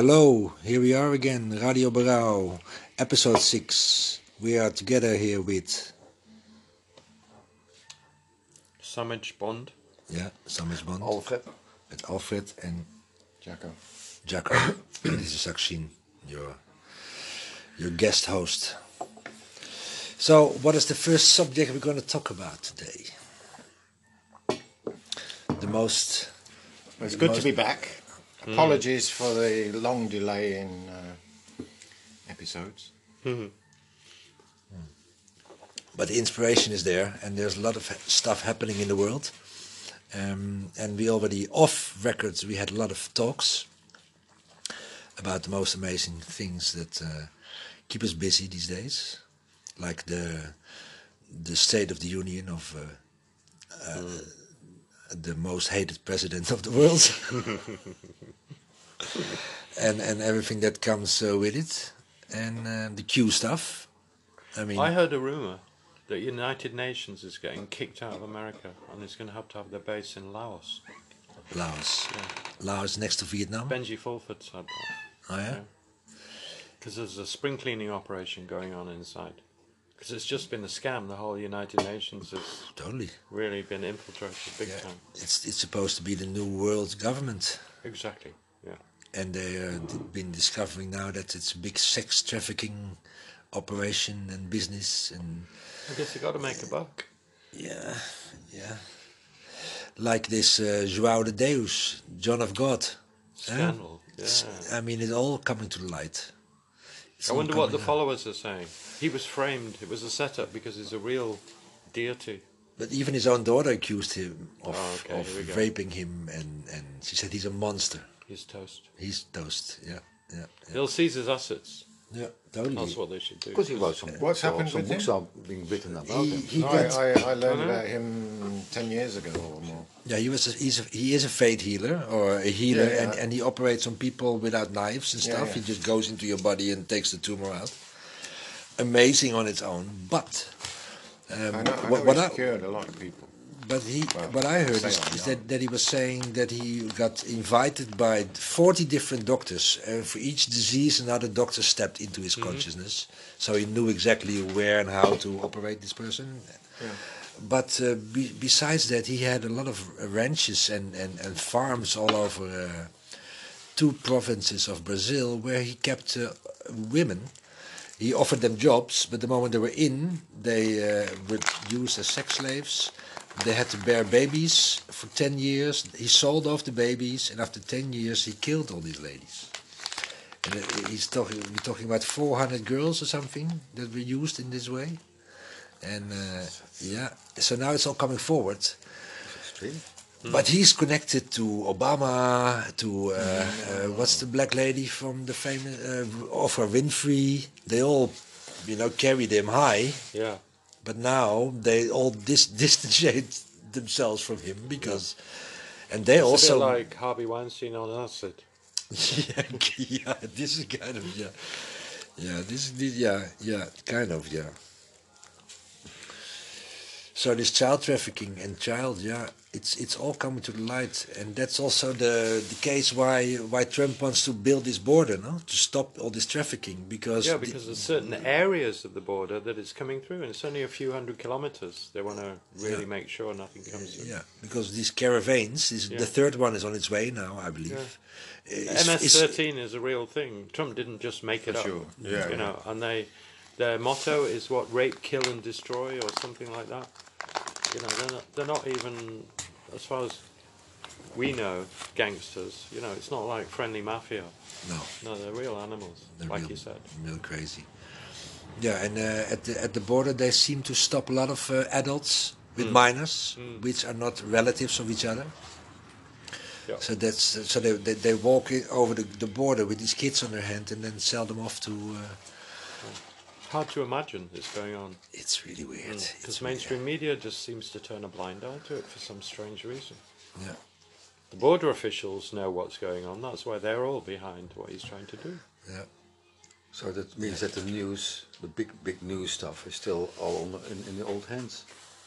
And hello, here we are again, Radio Barao, episode 6. We are together here with, Samage Bond. yeah, Samus Bond, Alfred. with Alfred and Jacko. Jacko. and this is Sakshin, your, your guest host. So, what is the first subject we're going to talk about today? The most, Well, it's good Most- to be back. Apologies for the long delay in uh, episodes. but the inspiration is there, and there's a lot of stuff happening in the world. Um, and we already off records, we had a lot of talks about the most amazing things that uh, keep us busy these days, like the the State of the Union of uh, uh, the most hated president of the world, and and everything that comes uh, with it, and uh, the Q stuff. I mean, I heard a rumor that United Nations is getting kicked out of America and it's going to have to have their base in Laos. Laos. Yeah. Laos next to Vietnam. Benji Fulford said that. Oh yeah. Yeah. Because there's a spring cleaning operation going on inside. Because it's just been a scam. The whole United Nations has Totally. really been infiltrated big Yeah. time. It's it's supposed to be the new world government, Exactly. And they have been discovering now that it's a big sex trafficking operation and business, and I guess you got to make a buck. yeah, yeah. Like this uh, João de Deus, John of God. eh? Scandal. It's- Yeah. I mean, it's all coming to light. It's I wonder what the out. followers are saying. He was framed. It was a setup because he's a real deity. But even his own daughter accused him of, Oh, okay, of here we go. raping him, and, and she said he's a monster. He's toast. He's toast. Yeah, yeah, yeah. They'll seize his assets. yeah totally. That's what they should do. Because he wrote some What's books, or happened some with books him? are being written about He, him. he I, got, I, I learned about him 10 years ago or more. yeah, he was a, he's a, he is a fate healer or a healer, Yeah, and, yeah. and he operates on people without knives and stuff. yeah. He just goes into your body and takes the tumor out. Amazing on its own, but um, I know, I what, know what he's I, cured a lot of people. But he, Well, what I heard is, on is now. that, that he was saying that he got invited by 40 different doctors. And for each disease, another doctor stepped into his consciousness. So he knew exactly where and how to operate this person. But uh, be, besides that, he had a lot of ranches and, and, and farms all over uh, two provinces of Brazil where he kept uh, women. He offered them jobs, but the moment they were in, they uh, were used as sex slaves. They had to bear babies for 10 years. He sold off the babies, and after 10 years, he killed all these ladies. And uh, he's talking, we're talking about 400 girls or something that were used in this way. And uh, yeah, so now it's all coming forward. Extreme. But he's connected to Obama, to uh, uh, what's the black lady from the famous uh, Oprah Winfrey. They all, you know, carried him high. Yeah. But now they all dis- distanciate themselves from him because, and they It's also like Harvey Weinstein on acid. yeah, yeah, this is kind of yeah, yeah, this is this, yeah, yeah, kind of yeah. So this child trafficking and child, yeah, it's it's all coming to the light, and that's also the the case why why Trump wants to build this border, no, to stop all this trafficking because Yeah, the- because there's certain areas of the border that it's coming through, and it's only a few hundred kilometers. They want to really Yeah. make sure nothing comes through. yeah, because these caravans, this, Yeah. the third one is on its way now, I believe. It's- it's- MS-13 is a real thing. Trump didn't just make it For up. sure. Yeah, you know, and they their motto is what rape, kill, and destroy, or something like that. You know, they're not, they're not even, as far as we know, gangsters. You know, it's not like friendly mafia. no, No, they're real animals, They're like real, you said. real crazy. Yeah, and uh, at the at the border they seem to stop a lot of uh, adults with Mm. minors, which are not relatives of each other. Yeah. So that's so they they, they walk over the, the border with these kids on their hand and then sell them off to. Uh, Hard to imagine this going on. it's really weird. Because really- mainstream media just seems to turn a blind eye to it for some strange reason. Yeah. The border officials know what's going on. That's why they're all behind what he's trying to do. Yeah. So that means that the news, the big big news stuff, is still all in, in the old hands.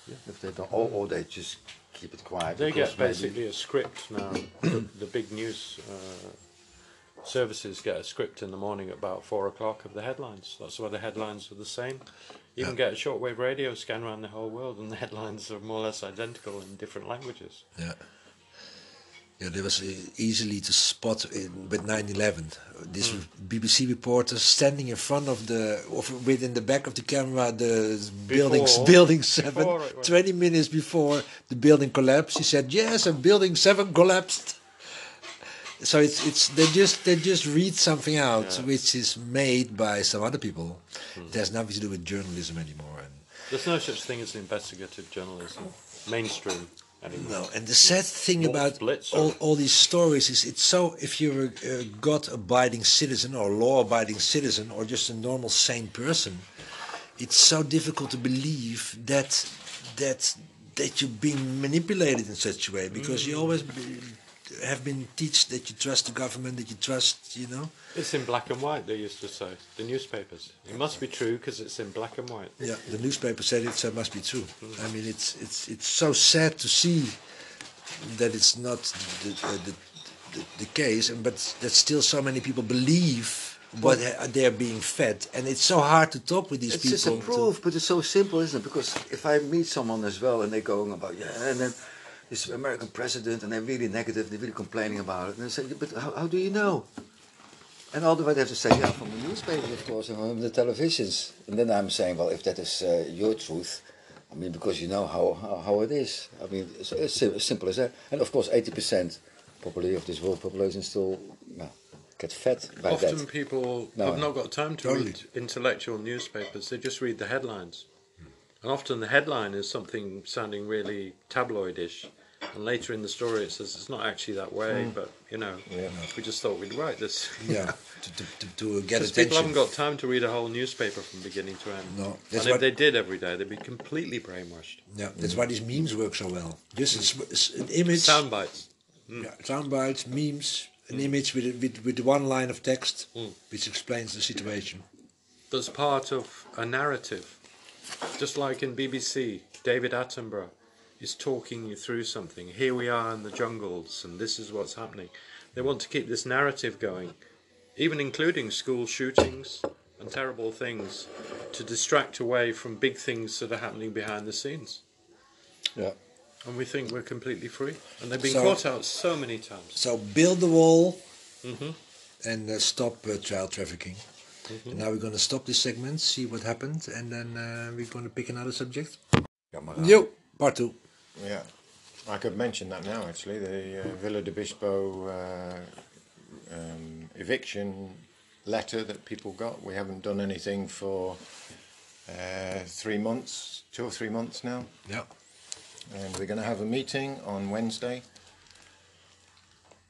Yeah. If they don't, or, or they just keep it quiet. They get basically a script now. the, the big news uh, services get a script in the morning at about four o'clock of the headlines. That's why the headlines are the same. You can get a shortwave radio scan around the whole world, and the headlines are more or less identical in different languages. Yeah. Yeah, there was uh, easily to spot in, with 9/11. This Hmm. BBC reporter standing in front of the, of, within the back of the camera, the Before- building seven. before it was- 20 minutes before the building collapsed, he said, "Yes, and building seven collapsed." So it's it's they just they just read something out Yeah. which is made by some other people. Hmm. It has nothing to do with journalism anymore. And There's no such thing as investigative journalism, mainstream anymore. No, and the sad thing Blitz- about Blitzer. all, all these stories is it's so if you're a, a God-abiding citizen or law-abiding citizen or just a normal sane person, it's so difficult to believe that that that you're being manipulated in such a way because you always be, have been taught that you trust the government, that you trust, you know. It's in black and white, they used to say. The newspapers. It must be true because it's in black and white. Yeah, the newspaper said it, so it must be true. I mean, it's it's it's so sad to see that it's not the uh, the, the, the case, and but that still so many people believe what they're being fed, and it's so hard to talk with these people. It's just a proof, but it's so simple, isn't it? Because if I meet someone as well and they're going about, yeah, and then this American president, and they're really negative, they're really complaining about it, and I say, but how, how do you know? And all the way they have to say, yeah, from the newspapers, of course, and from the televisions. And then I'm saying, well, if that is uh, your truth, I mean, because you know how, how, how it is. I mean, it's, it's as simple as that. And of course, 80% probably of this world population still well, get fed by Often that. people No, have not got time to read intellectual newspapers, they just read the headlines. And often the headline is something sounding really tabloidish. And later in the story it says it's not actually that way, mm. but you know, Yeah. we just thought we'd write this. yeah, to, to, to, to get Because people haven't got time to read a whole newspaper from beginning to end. No, and that's if they did every day, they'd be completely brainwashed. yeah, that's why these memes work so well. Just it's, it's an image, Sound bites. Mm. yeah, sound bites, memes, an mm. image with, with with one line of text, Mm. which explains the situation. that's part of a narrative. Just like in BBC, David Attenborough is talking you through something. Here we are in the jungles, and this is what's happening. They want to keep this narrative going, even including school shootings and terrible things, to distract away from big things that are happening behind the scenes. Yeah. And we think we're completely free. And they've been So- caught out so many times. So build the wall hmm and uh, stop uh, child trafficking. And now we're going to stop this segment, see what happened, and then uh, we're going to pick another subject. Yo, part two. Yeah, I could mention that now actually. The uh, Vila do Bispo uh, um, eviction letter that people got. We haven't done anything for uh, three months, two or three months now. Yeah. And we're going to have a meeting on Wednesday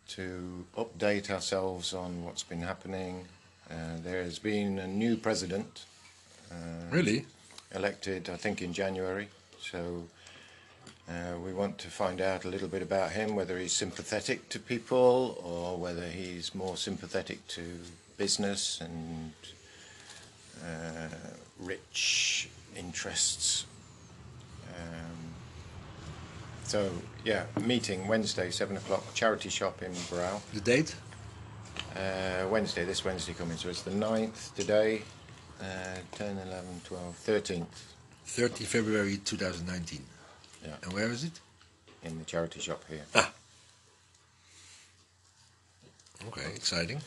to update ourselves on what's been happening. Uh, there has been a new president uh, Really? elected, I think, in January. So uh, we want to find out a little bit about him, whether he's sympathetic to people or whether he's more sympathetic to business and uh, rich interests. Um, so, yeah, meeting Wednesday, 7 o'clock, charity shop in Brow. The date? Uh, Wednesday, this Wednesday coming, so it's the 9th today, uh, 10, 11, 12, 13th 30 February 2019. Yeah. And where is it? in the charity shop here. Ah. Okay, exciting.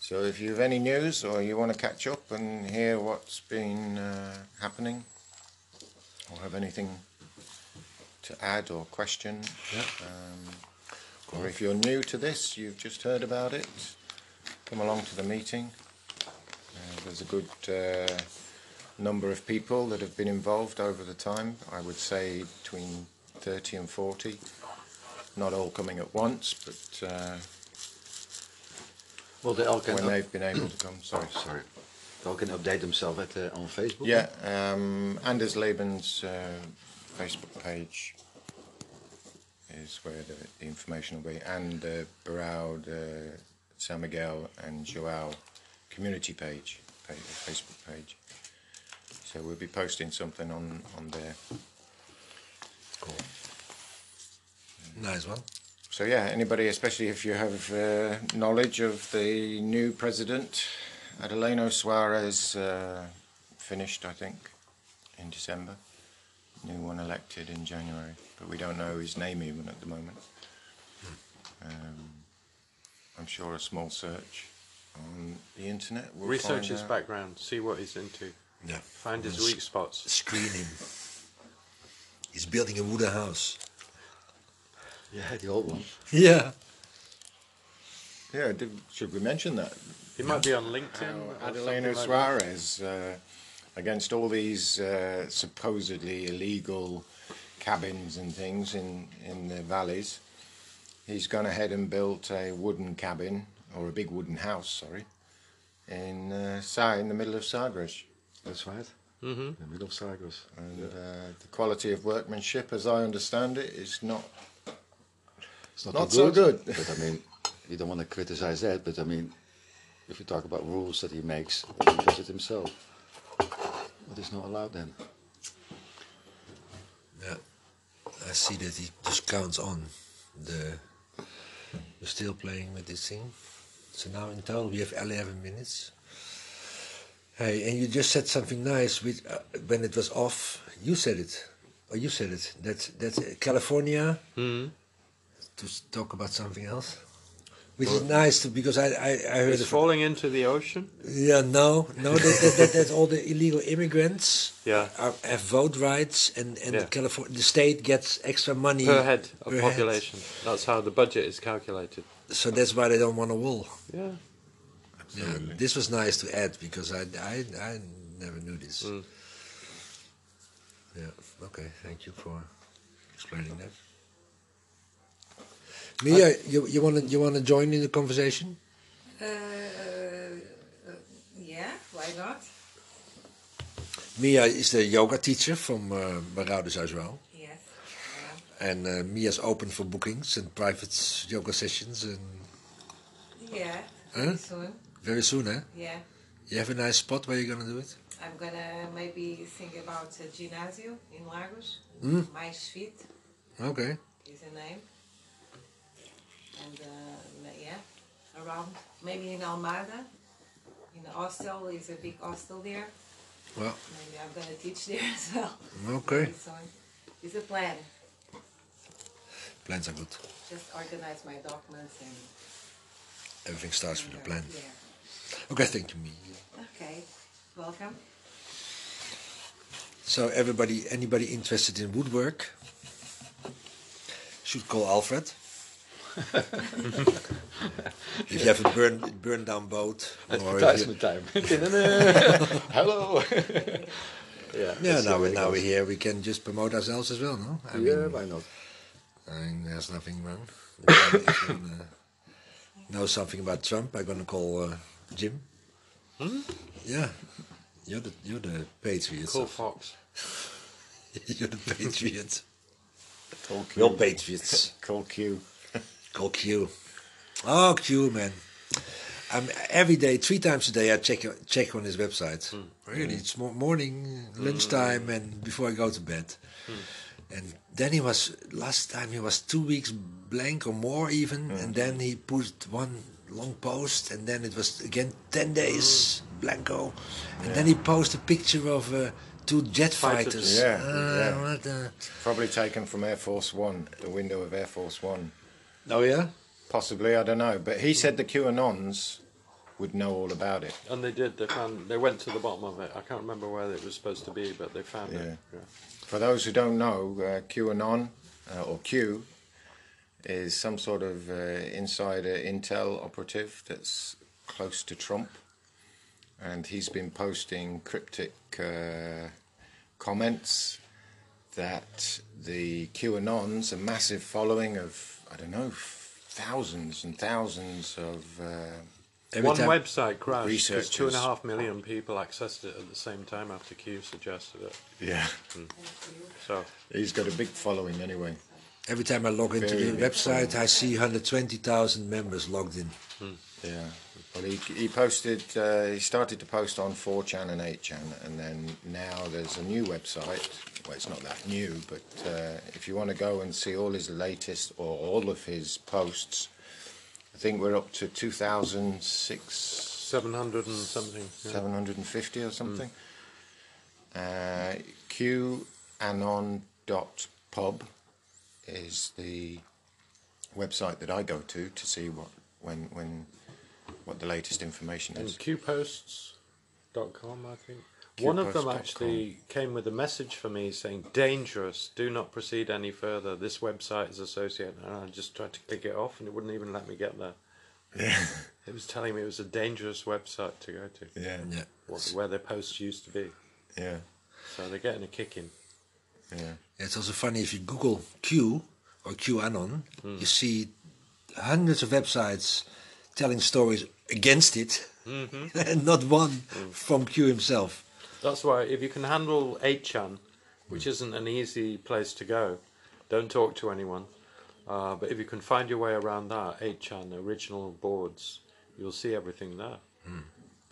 So if you have any news or you want to catch up and hear what's been uh, happening or have anything to add or question, Yeah. um, or if you're new to this, you've just heard about it, come along to the meeting. Uh, there's a good uh, number of people that have been involved over the time. I would say between 30 and 40. Not all coming at once, but uh, Well, they all can, when they've been able to come. Sorry. sorry, they all can update themselves at, uh, on Facebook. Yeah, um, Anders Leben's uh, Facebook page is where the, the information will be, and the Barao, the San Miguel, and Joao community page, page, Facebook page. So we'll be posting something on, on there. Cool. Nice one. so yeah, anybody, especially if you have uh, knowledge of the new president, Adelino Soares, uh, finished, I think, in December. New one elected in January, but we don't know his name even at the moment. Um, I'm sure a small search on the internet will Research his background, see what he's into, Yeah. find his weak spots. Screen him. He's building a wooden house. Yeah, the old one. Yeah. Yeah, did, should we mention that? He might be on LinkedIn. or How something Adelino like. Soares, uh, against all these uh, supposedly illegal cabins and things in, in the valleys, he's gone ahead and built a wooden cabin, or a big wooden house, sorry, in uh, Sa in the middle of Sagres. That's right. Mhm. In the middle of Sagres. And uh, the quality of workmanship, as I understand it, is not It's not, Not too so good. But I mean, you don't want to criticize that, but I mean, if you talk about rules that he makes, he does it himself. What is not allowed then? Yeah. I see that he just counts on the. We're still playing with this thing. So now in total we have 11 minutes. Hey, and you just said something nice with uh, when it was off. You said it, or you said it. That that uh, California Mhm. to talk about something else, which is nice to, because I I, I heard It's it. falling into the ocean. Yeah, no, no, that, that, that, that all the illegal immigrants Yeah. are, have vote rights, and and Yeah. the California the state gets extra money Per head of per head. population. That's how the budget is calculated. So that's why they don't want a wall. Yeah. Yeah, this was nice to add because I I, I never knew this. Mm. Yeah. Okay. Thank you for explaining that. Mia, you you want to you want to join in the conversation? Uh, uh, yeah, why not? Mia is the yoga teacher from uh, Barouders Huisrouw. Yes. And uh, Mia's open for bookings and private yoga sessions and Yeah. Yeah. Huh? Soon. Very soon, eh? Yeah. You have a nice spot where you're gonna do it? I'm gonna maybe think about a gymnasium in Lagos. Mm. Mais Fit Okay. is the name. And uh, yeah, around maybe in Almada. In the hostel is a big hostel there. Well, Maybe I'm gonna teach there as well. okay. Soon. It's a plan. Plans are good. Just organize my documents and. Everything starts with a uh, plan. Yeah. Okay, thank you, Mia. Okay. Welcome. So everybody, anybody interested in woodwork, should call Alfred. if you have a burn burn down boat, or if you, Advertisement time. Hello. yeah. yeah, now we it now goes. we're here, we can just promote ourselves as well, no? I yeah, mean, why not? I mean, there's nothing wrong. If you uh, know something about Trump, I'm gonna call uh, Jim. Hmm? Yeah, you're the you're the patriot. Cool of- fox. you're the patriot. Call We're patriots. Call Q. Call Q. Oh, Q, man. Um, every day, three times a day, I check check on his website. Hmm. Really, it's mo- morning, lunchtime, hmm. and before I go to bed. And then he was last time he was two weeks blank or more even, and then he put one long post, and then it was again ten days blanco, and then he posted a picture of uh, two jet Fighters. fighters. Yeah, Uh, yeah. what, uh, Probably taken from Air Force One, the window of Air Force One. oh yeah. Possibly, I don't know. But he said the QAnons would know all about it. And they did. They found. They went to the bottom of it. I can't remember where it was supposed to be, but they found it. Yeah. Yeah. For those who don't know, uh, QAnon, uh, or Q, is some sort of uh, insider intel operative that's close to Trump. And he's been posting cryptic uh, comments that the QAnons, a massive following of, I don't know, thousands and thousands of. Uh, Every One time- website crashed because two and a Researchers. half million people accessed it at the same time after Q suggested it. yeah. So He's got a big following anyway. Every time I log into Very the big website, I see 120,000 members logged in. Yeah. Well, he, he posted, uh, he started to post on 4chan and 8chan, and then now there's a new website. Well, it's not that new, but uh, if you want to go and see all his latest or all of his posts, I think we're up to 2006, 700 and something. yeah. 750 or something. Uh, QAnon.pub is the website that I go to to see what when when what the latest information And is. qposts.com, I think. One of them Qposts.com. actually came with a message for me saying, dangerous, do not proceed any further. This website is associated. And I just tried to click it off and it wouldn't even let me get there. Yeah, It was telling me it was a dangerous website to go to, yeah, Yeah. what, where their posts used to be. yeah, So they're getting a kick in. Yeah. It's also funny if you Google Q or QAnon, hmm. you see hundreds of websites telling stories against it, mm-hmm. and not one hmm. from Q himself. That's why if you can handle 8chan, which hmm. isn't an easy place to go, don't talk to anyone. Uh, but if you can find your way around that, 8chan, original boards, you'll see everything there.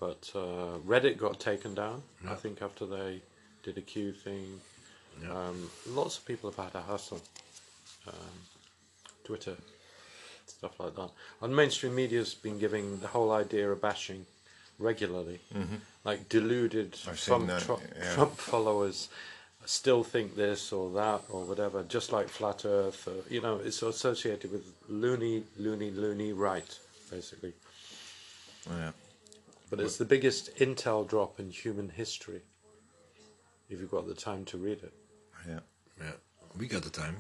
But uh, Reddit got taken down, I think, after they did a Q thing. Um, lots of people have had a hassle. Um, Twitter, stuff like that. And mainstream media's been giving the whole idea of bashing regularly. Like deluded Trump, that, Trump, yeah. Trump followers still think this or that or whatever, just like flat Earth. Or, you know, it's associated with loony, loony, loony right, basically. yeah. But it's the biggest intel drop in human history. If you've got the time to read it. Yeah. Yeah, we got the time,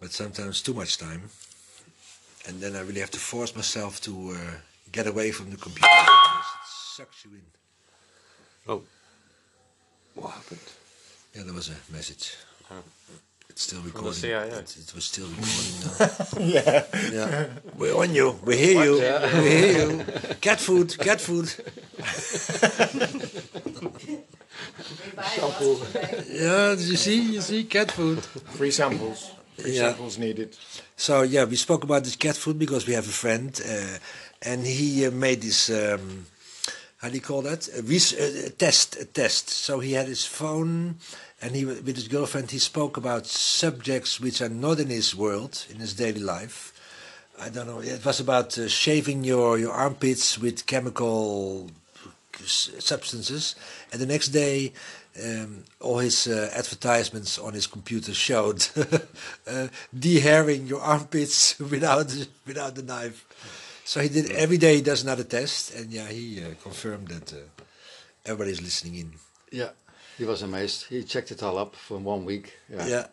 but sometimes too much time, and then I really have to force myself to uh, get away from the computer because it sucks you in. Oh, What happened? Yeah, there was a message. Oh. It's still the recording. CIA. It, it was still recording now. yeah. Yeah. We're on you. We hear you. We hear you. Cat food. Cat food. Yeah, you see, you see, cat food. Free samples. Free Yeah. samples needed. So yeah, we spoke about this cat food because we have a friend, uh, and he uh, made this. Um, how do you call that? A, res- a, a test. A test. So he had his phone, and he with his girlfriend he spoke about subjects which are not in his world, in his daily life. I don't know. It was about uh, shaving your your armpits with chemical s- substances, and the next day. Um, all his uh, advertisements on his computer showed uh, de-hairing your armpits without without the knife. So he did every day. He does another test, and yeah, he uh, confirmed that uh, everybody's listening in. Yeah, he was amazed. He checked it all up for one week. Yeah. Yeah,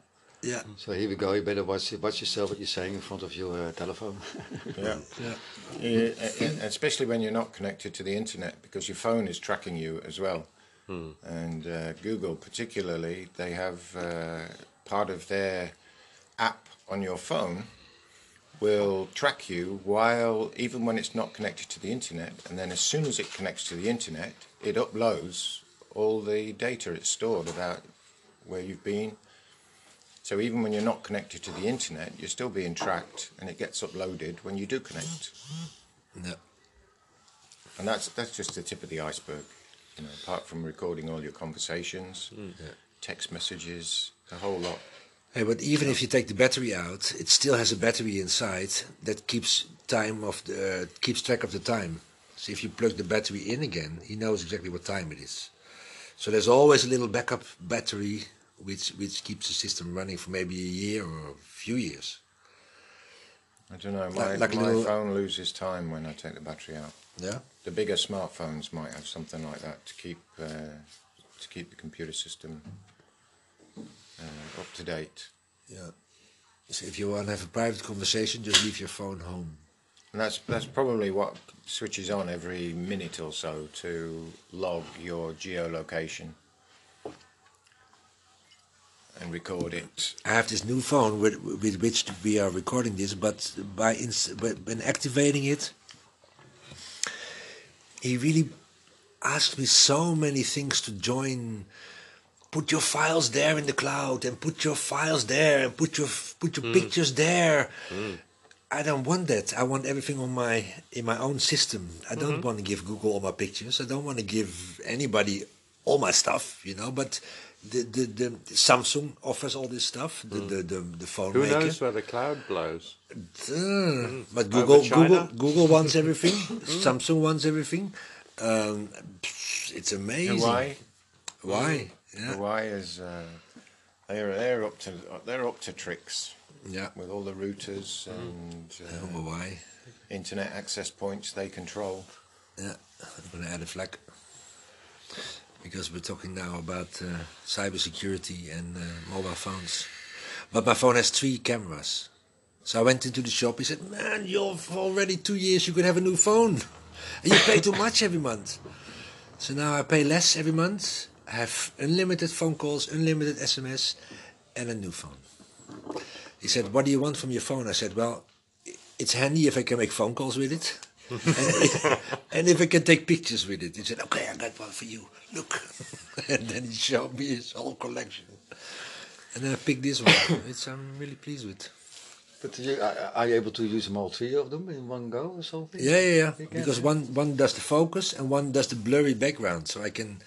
yeah, So here we go. You better watch watch yourself what you're saying in front of your uh, telephone. Yeah. yeah. Yeah, e- especially when you're not connected to the internet because your phone is tracking you as well. And uh, Google, particularly, they have uh, part of their app on your phone will track you while even when it's not connected to the internet. And then as soon as it connects to the internet, it uploads all the data it's stored about where you've been. So even when you're not connected to the internet, you're still being tracked, and it gets uploaded when you do connect. yeah. And that's that's just the tip of the iceberg. You know, apart from recording all your conversations, text messages, a whole lot. Hey, but even if you take the battery out, it still has a battery inside that keeps time of the uh, keeps track of the time. So if you plug the battery in again, he knows exactly what time it is. So there's always a little backup battery which which keeps the system running for maybe a year or a few years. I don't know. My, Like- like my little- phone loses time when I take the battery out. Yeah. The bigger smartphones might have something like that to keep uh, to keep the computer system uh, up to date. Yeah. So if you want to have a private conversation, just leave your phone home. And that's that's probably what switches on every minute or so to log your geolocation and record it. I have this new phone with, with which we are recording this, but by ins- but when activating it, he really asked me so many things to join. Put your files there in the cloud, and put your files there, and put your put your pictures there. I don't want that. I want everything on my in my own system. I don't Mm-hmm. want to give Google all my pictures. I don't want to give anybody all my stuff, you know. But the the, the Samsung offers all this stuff. The the, the the phone Mm. Who maker. knows where the cloud blows? Uh, But Google, Google, Google wants everything. Samsung wants everything. Um, it's amazing. Huawei. Why? Yeah. Huawei is uh, they're they're up to they're up to tricks Yeah. with all the routers and uh, why? internet access points they control. Yeah. I'm going to add a flag because we're talking now about uh, cybersecurity and uh, mobile phones. But my phone has three cameras. So I went into the shop. He said, "Man, you're already two years. You could have a new phone, and you pay too much every month." So now I pay less every month. I have unlimited phone calls, unlimited SMS, and a new phone. He said, "What do you want from your phone?" I said, "Well, it's handy if I can make phone calls with it, and, and if I can take pictures with it." He said, "Okay, I got one for you. Look," and then he showed me his whole collection. And then I picked this one, which I'm really pleased with. But you, are, are you able to use them all three of them in one go or something? Yeah, yeah, yeah. Because one one does the focus and one does the blurry background, so I can.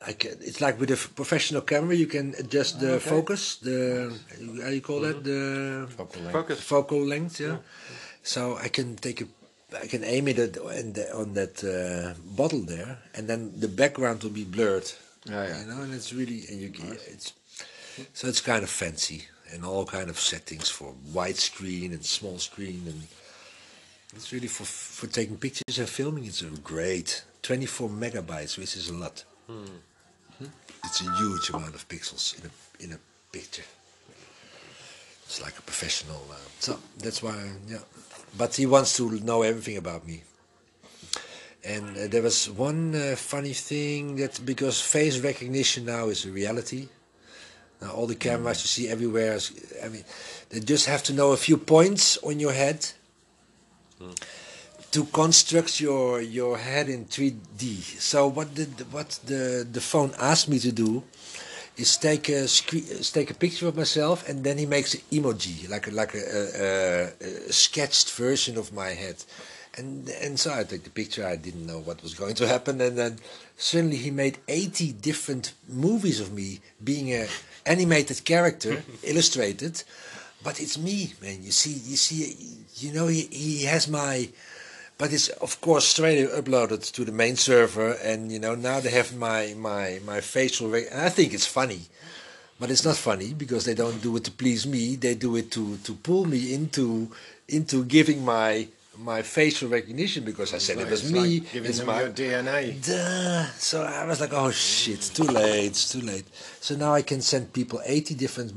I can, it's like with a professional camera, you can adjust the Okay. focus, the how you call that, mm-hmm. the Focal length. Focus. focal length, yeah. So I can take a, I can aim it at, on, the, on that uh, bottle there, and then the background will be blurred. Yeah, yeah. You know, and it's really, and you, can it's, so it's kind of fancy and all kind of settings for widescreen and small screen, and it's really for for taking pictures and filming. It's a great 24 megabytes, which is a lot. It's a huge amount of pixels in a in a picture. It's like a professional. Uh, so that's why, yeah. But he wants to know everything about me. And uh, there was one uh, funny thing that because face recognition now is a reality. Now all the cameras you see everywhere, is, I mean, they just have to know a few points on your head to construct your your head in 3D. So what the what the the phone asked me to do is take a is uh, take a picture of myself, and then he makes an emoji, like a, like a, a, a sketched version of my head. And and so I took the picture. I didn't know what was going to happen, and then suddenly he made 80 different movies of me being a animated character, illustrated. But it's me, man. You see, you see, you know, he, he has my but it's of course straight uploaded to the main server, and you know now they have my my my facial. Rec- and I think it's funny, but it's not funny because they don't do it to please me. They do it to to pull me into into giving my my facial recognition because I said it was It's me. like giving it's them my your DNA. Duh. So I was like, oh shit, too late, it's too late. So now I can send people 80 different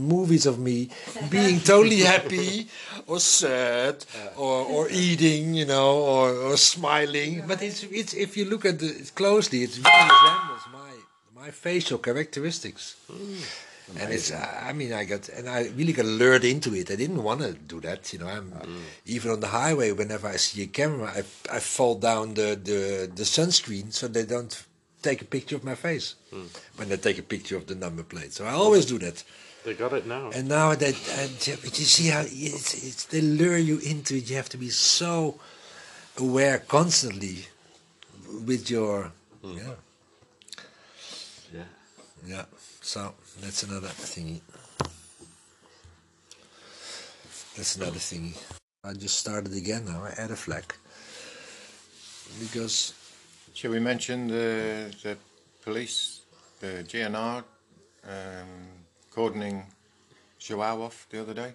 movies of me being totally happy or sad or, or eating, you know, or, or smiling. But it's, it's if you look at it closely, it really resembles my, my facial characteristics. Mm. And it's, I mean, I got, and I really got lured into it. I didn't want to do that, you know. I'm mm. even on the highway. Whenever I see a camera, I, I fall down the, the the sunscreen so they don't take a picture of my face mm. when they take a picture of the number plate. So I always do that. They got it now. And now that, and you you see how it's, it's, they lure you into it. You have to be so aware constantly with your, yeah, Yeah. yeah. So that's another thingy. That's another thingy. I just started again now. I add a flag because Shall we mention the the police, the GNR, um, cordoning Joao off the other day?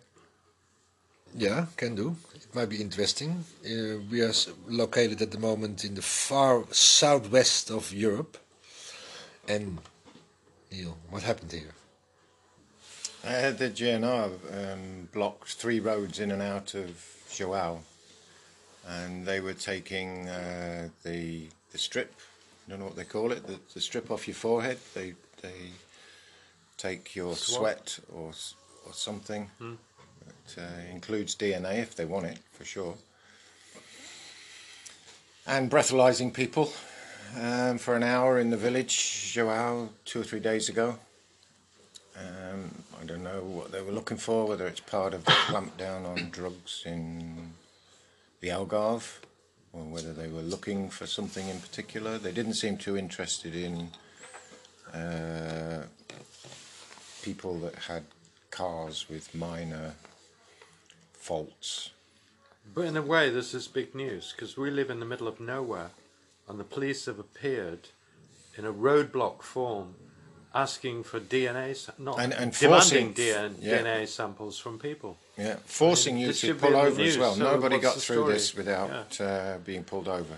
Yeah, can do. It might be interesting. Uh, we are located at the moment in the far southwest of Europe. And, Neil, what happened here? Uh, the GNR um, blocked three roads in and out of Joao, and they were taking uh, the the strip. I don't know what they call it. The, the strip off your forehead. They they take your Swab. sweat or or something. It uh, includes DNA if they want it for sure. And breathalyzing people um, for an hour in the village, Joao, two or three days ago. Um, I I don't know what they were looking for, whether it's part of the clampdown on drugs in the Algarve, or whether they were looking for something in particular. They didn't seem too interested in uh, people that had cars with minor faults. But in a way, this is big news because we live in the middle of nowhere, and the police have appeared in a roadblock form, asking for DNA, not And- and demanding DNA, yeah. DNA samples from people. Yeah, forcing you to pull over as well. so Nobody got through this without uh, being pulled over.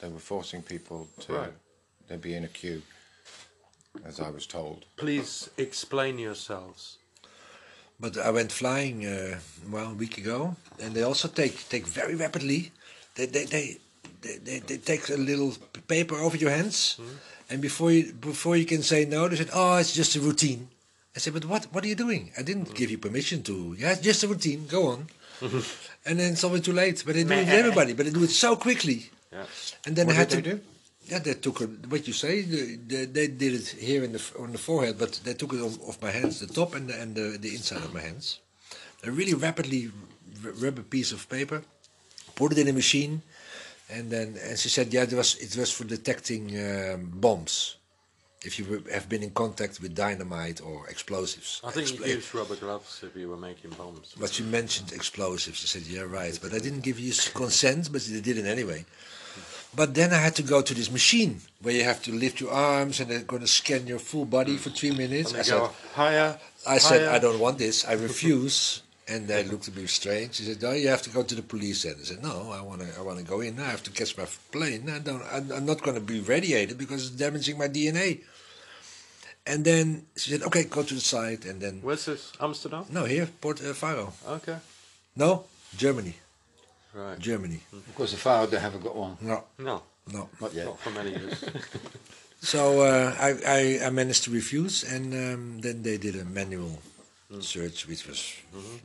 They were forcing people to. Right. They'd be in a queue, as I was told. Please explain yourselves. But I went flying uh, well a week ago, and they also take take very rapidly. They they they they, they, they take a little paper over your hands, and before you before you can say no, they said, "Oh, it's just a routine." I said, "But what what are you doing? I didn't give you permission to. Yeah, it's just a routine. Go on." and then it's always too late. But they do it with everybody. But they do it so quickly. Yeah. And then What I had to they do? Yeah, they took it, what you say. They, they, they did it here in the on the forehead, but they took it off, off my hands, the top and the, and the, the inside of my hands. A really rapidly r- rubber piece of paper, put it in a machine, and then and she said, yeah, it was it was for detecting um, bombs. If you were- have been in contact with dynamite or explosives. I think Expl- you'd use rubber gloves if you were making bombs. but she mentioned explosives. I said, yeah, right. But I didn't give you consent, but they did it anyway. But then I had to go to this machine where you have to lift your arms and they're going to scan your full body for three minutes. I said, higher. I said, higher. I don't want this. I refuse. And they looked at me strange. She said, "No, you have to go to the police." And I said, "No, I want to. I want to go in. I have to catch my plane. I don't. I'm, not going to be radiated because it's damaging my DNA." And then she said, "Okay, go to the site." And then Where's this? Amsterdam? no, here, Port uh, Faro. Okay. No, Germany. Right. Germany. Because the father they haven't got one. No, No, no. Not yet. not for many years. So uh, I, I, I managed to refuse, and um, then they did a manual search, which was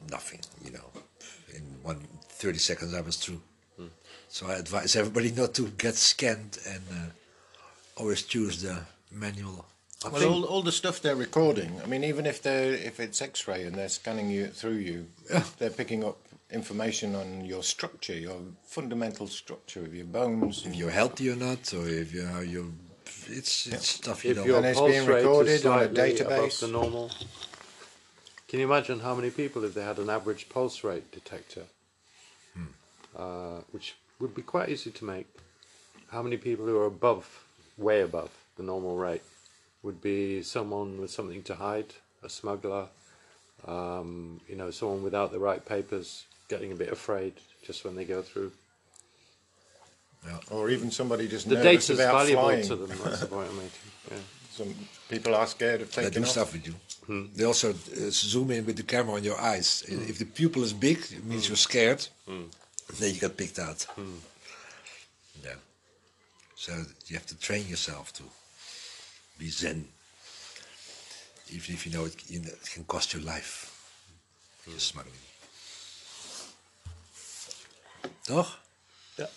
nothing, you know. In one 30 seconds, I was through. So I advise everybody not to get scanned and uh, always choose the manual. Well, all, all the stuff they're recording. I mean, even if they if it's X-ray and they're scanning you through you, Yeah. they're picking up information on your structure, your fundamental structure of your bones. if you're healthy or not, or if you how you, it's it's stuff you if don't. your And it's pulse being rate recorded is on a slightly above database. the normal. Can you imagine how many people if they had an average pulse rate detector, uh, which would be quite easy to make? How many people who are above, way above the normal rate, would be someone with something to hide, a smuggler, um, you know, someone without the right papers, getting a bit afraid just when they go through. Or even somebody just The nervous data's about valuable flying. to them. That's the point I'm making. Yeah. Some people are scared of taking. They do off. stuff with you. Hmm. They also uh, zoom in with the camera on your eyes. Hmm. If the pupil is big, it means hmm. you're scared. Then you get picked out. Yeah. So you have to train yourself to be zen. Even if you know it, you know, it can cost your life. You're smuggling. Toch? Ja.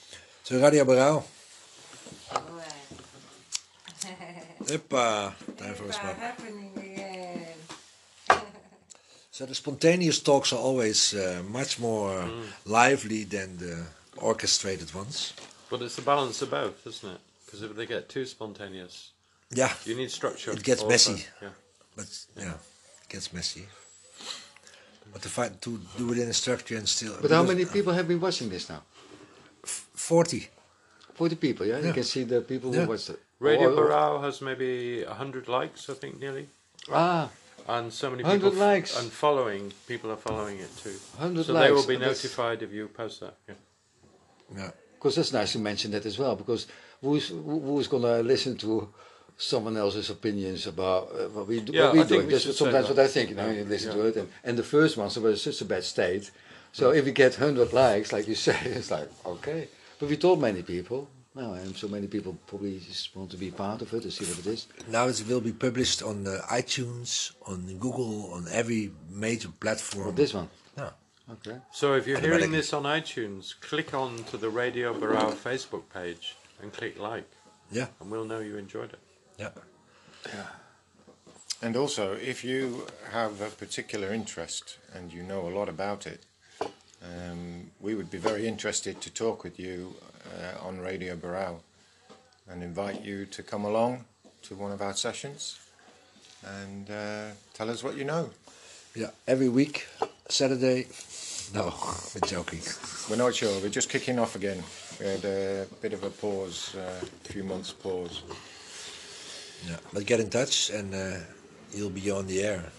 Zo Radio Berouw. Alright. Hoppa. Time for a It's smoke. happening again. So the spontaneous talks are always uh, much more lively than the orchestrated ones. But it's a balance of both, isn't it? Because if they get too spontaneous, Yeah, you need structure. It gets also. messy. Yeah. but yeah, it gets messy. But to find to do it in a structure and still. But how many people have been watching this now? Forty. 40 people, yeah? You can see the people Yeah. who watched it. Radio Oh, Barao has maybe 100 likes, I think, nearly. Ah, And so many people. f- likes. And following, people are following it too. 100 so likes. they will be notified if you post that. Yeah. Yeah. Because that's nice to mention that as well. Because who's who's gonna listen to someone else's opinions about uh, what we do? Yeah, what we I think doing? we That's should what- say sometimes that. what I think. You know, Yeah, you listen yeah. to it, and, and the first one, were in such a bad state. So if we get hundred likes, like you say, it's like okay. But we told many people. No, and so many people probably just want to be part of it to see what it is. Now it will be published on uh, iTunes, on Google, on every major platform. Or this one. Yeah. Okay. So if you're hearing this on iTunes, click on to the Radio Barao Facebook page and click like, Yeah. and we'll know you enjoyed it. Yeah. And also, if you have a particular interest and you know a lot about it, um, we would be very interested to talk with you uh, on Radio Barao and invite you to come along to one of our sessions and uh, tell us what you know. Yeah, every week, Saturday. No, we're joking. We're not sure. We're just kicking off again. We had a bit of a pause, uh, a few months pause. Yeah, but get in touch and uh, you'll be on the air.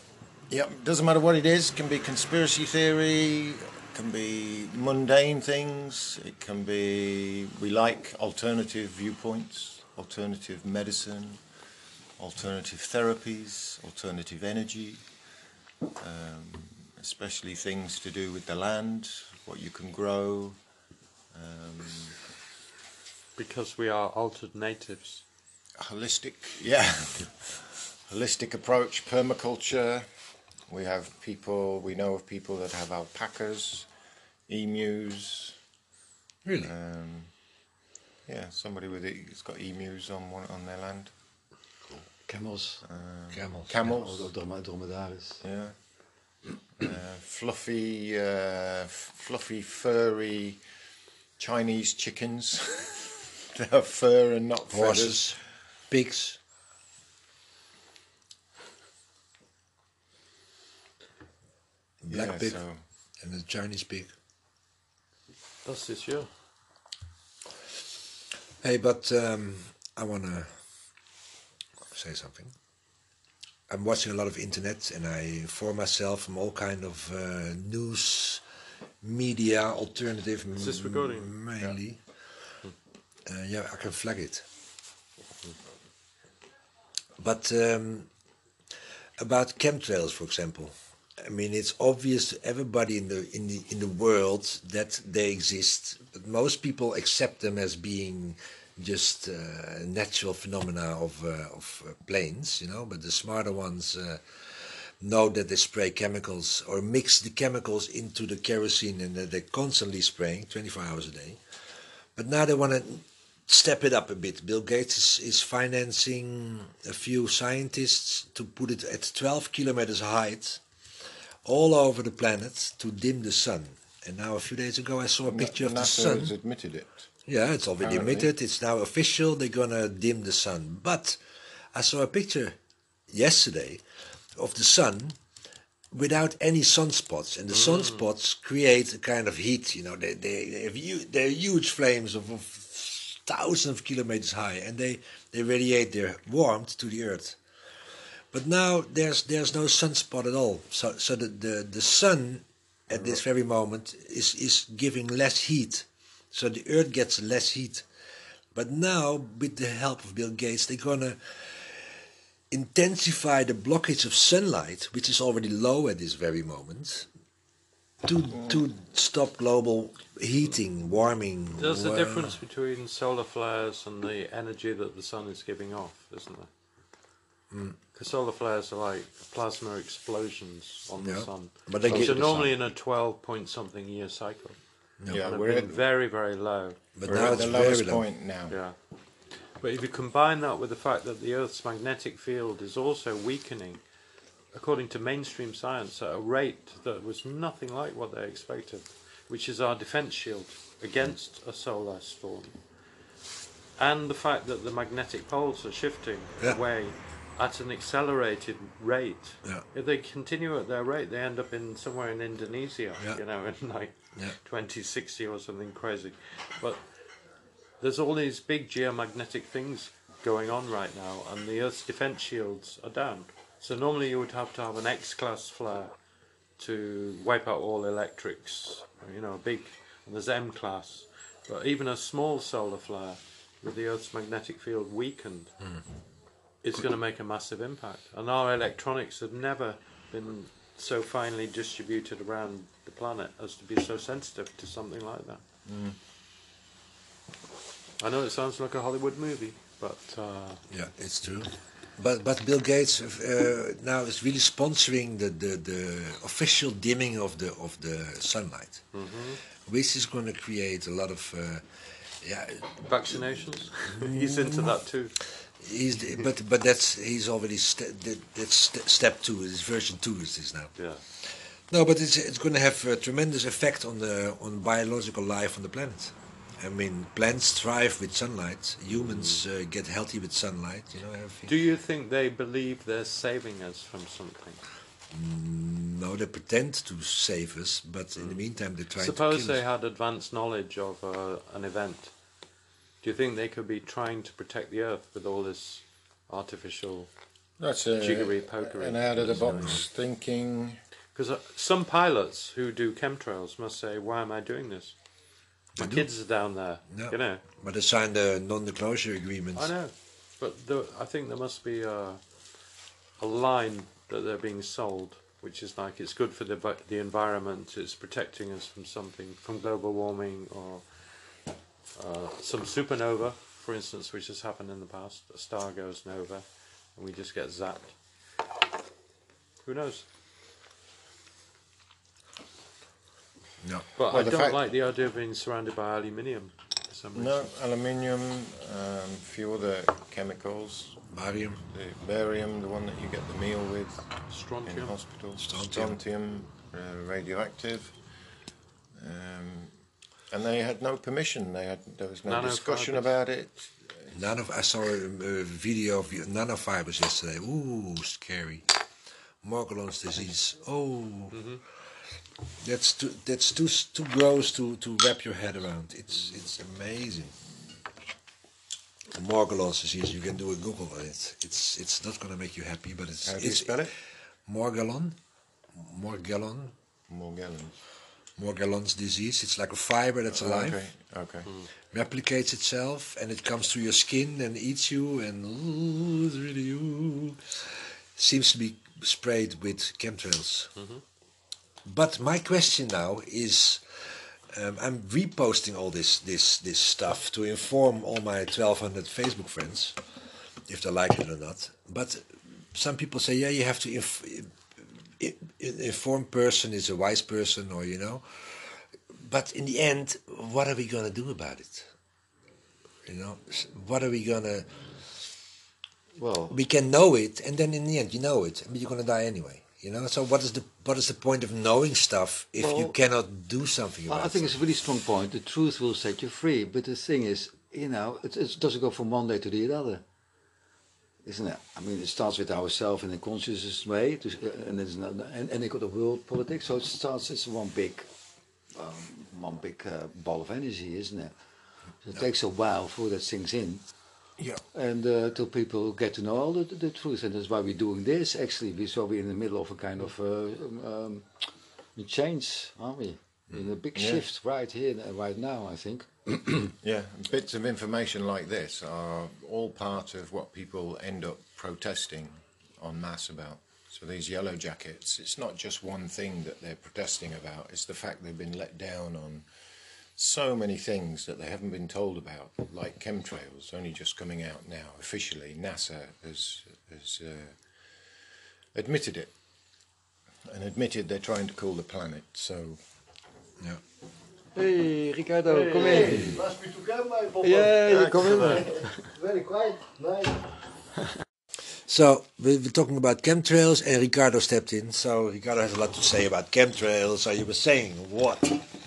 Yep, doesn't matter what it is. It Can be conspiracy theory, it can be mundane things. It can be we like alternative viewpoints, alternative medicine, alternative therapies, alternative energy, um, especially things to do with the land, what you can grow. Um, Because we are altered natives. Holistic, yeah, holistic approach, permaculture. We have people, we know of people that have alpacas, emus. Really? Um, yeah, somebody with it, has got emus on one on their land. Camels. Camels. Camels, Or droma- dromedaris. yeah. Uh, fluffy, uh, fluffy, furry Chinese chickens. they have fur and not feathers. Horses, pigs. Black Yeah, pig so and the Chinese pig. Das ist ja. Hey, but um, I want to say something. I'm watching a lot of internet, and I inform myself from all kind of uh, news, media, alternative. Is this recording? Mainly. Uh, yeah, I can flag it. But um, about chemtrails, for example, I mean, it's obvious to everybody in the in the in the world that they exist, but most people accept them as being just uh, natural phenomena of uh, of uh, planes, you know. But the smarter ones uh, know that they spray chemicals or mix the chemicals into the kerosene, and that they're constantly spraying 24 hours a day. But now they want to step it up a bit. Bill Gates is, is financing a few scientists to put it at 12 kilometers height all over the planet to dim the sun. And now a few days ago I saw a picture of the NASA sun. has admitted it. Yeah, it's already Apparently. emitted. It's now official. They're gonna dim the sun. But I saw a picture yesterday of the sun without any sunspots, and the sunspots mm. create a kind of heat. You know, they they they have hu- they're huge flames of, of thousands of kilometers high, and they they radiate their warmth to the earth. But now there's there's no sunspot at all. So so the the, the sun at this very moment is is giving less heat. So the earth gets less heat. But now with the help of Bill Gates they're gonna intensify the blockage of sunlight, which is already low at this very moment, to to stop global heating, warming. There's a difference between solar flares and the energy that the sun is giving off, isn't there? Mm. Because solar flares are like plasma explosions on the sun, But they which give are the normally in a 12 point something year cycle. Yeah, And we're, been at, very, very low. But we're now at it's the very lowest low. point now. Yeah. But if you combine that with the fact that the Earth's magnetic field is also weakening, according to mainstream science, at a rate that was nothing like what they expected, which is our defense shield against a solar storm, and the fact that the magnetic poles are shifting Yeah. away at an accelerated rate. Yeah. If they continue at their rate, they end up in somewhere in Indonesia, Yeah. you know, in like Yeah. 2060 or something crazy. But there's all these big geomagnetic things going on right now, and the Earth's defense shields are down. So normally you would have to have an X-class flare to wipe out all electrics, you know, a big, and there's M-class. But even a small solar flare with the Earth's magnetic field weakened is going to make a massive impact. And our electronics have never been so finely distributed around the planet as to be so sensitive to something like that. I know it sounds like a Hollywood movie, but uh, Yeah, it's true. But but Bill Gates uh, now is really sponsoring the, the, the official dimming of the of the sunlight, which is going to create a lot of uh, yeah vaccinations, he's into that too. He's but but that's he's already st- that, that's st- step two. Is version two is this now? Yeah. No, but it's it's going to have a tremendous effect on the on biological life on the planet. I mean, plants thrive with sunlight. Humans uh, get healthy with sunlight. You know everything. Do you think they believe they're saving us from something? no, they pretend to save us, but in the meantime they're trying Suppose to they us. had advanced knowledge of uh, an event. Do you think they could be trying to protect the Earth with all this artificial? That's a, Jiggery pokery. an out of the box thinking. Because uh, some pilots who do chemtrails must say, "Why am I doing this? My They do. kids are down there." No. You know. But they signed a non-disclosure agreement. I know, but the, I think there must be a, a line that they're being sold, which is like it's good for the the environment, it's protecting us from something, from global warming or uh, some supernova, for instance, which has happened in the past. A star goes nova, and we just get zapped. Who knows? No. But Well, I don't fact- like the idea of being surrounded by aluminium. For some reason. No, aluminium, um, few other chemicals. Barium. The barium, the one that you get the meal with in Strontium. hospital. Strontium. Strontium, uh, radioactive. Um, and they had no permission. They had there was no discussion about it. Nano, I saw a, a video of nanofibers yesterday. Ooh, scary. Morgellons disease. Oh, that's too that's too too gross to, to wrap your head around. It's it's amazing. Morgellons disease. You can do a Google on it. It's it's not going to make you happy, but it's How do you it's spell it? Morgellon, Morgellon, Morgellons. Morgellons disease. It's like a fiber that's alive. Okay. Okay. replicates itself and it comes through your skin and eats you and ooh, it's really ooh. seems to be sprayed with chemtrails. Mm-hmm. But my question now is, um, I'm reposting all this this this stuff to inform all my 1,200 Facebook friends if they like it or not. But some people say, yeah, you have to inf- i- i- inform person is a wise person, or you know. But in the end, what are we gonna do about it? You know, what are we gonna? Well, We can know it, and then in the end, you know it, but you're gonna die anyway. You know, so what is the what is the point of knowing stuff if you cannot do something about I think it? it's a really strong point. The truth will set you free. But the thing is, you know, it, it doesn't go from one day to the other, isn't it? I mean, it starts with ourselves in a conscious way, to, uh, and, it's not, and and they got the world politics. So it starts. as one big, um, one big uh, ball of energy, isn't it? So it takes a while for that sinks in. Yeah. and uh, till people get to know all the, the truth, and that's why we're doing this. Actually, we so we're in the middle of a kind of uh, um, a change, aren't we? In a big Yeah. shift right here, right now. I think. Yeah, bits of information like this are all part of what people end up protesting en masse about. So these yellow jackets, it's not just one thing that they're protesting about, it's the fact they've been let down on so many things that they haven't been told about, like chemtrails, only just coming out now officially. NASA has, has uh, admitted it and admitted they're trying to cool the planet. So Yeah. Hey, Ricardo, come in. Nice me to come, my papa. Yeah, you come in. Very quiet, nice. So we we're talking about chemtrails, and Ricardo stepped in. So Ricardo has a lot to say about chemtrails. So you were saying what?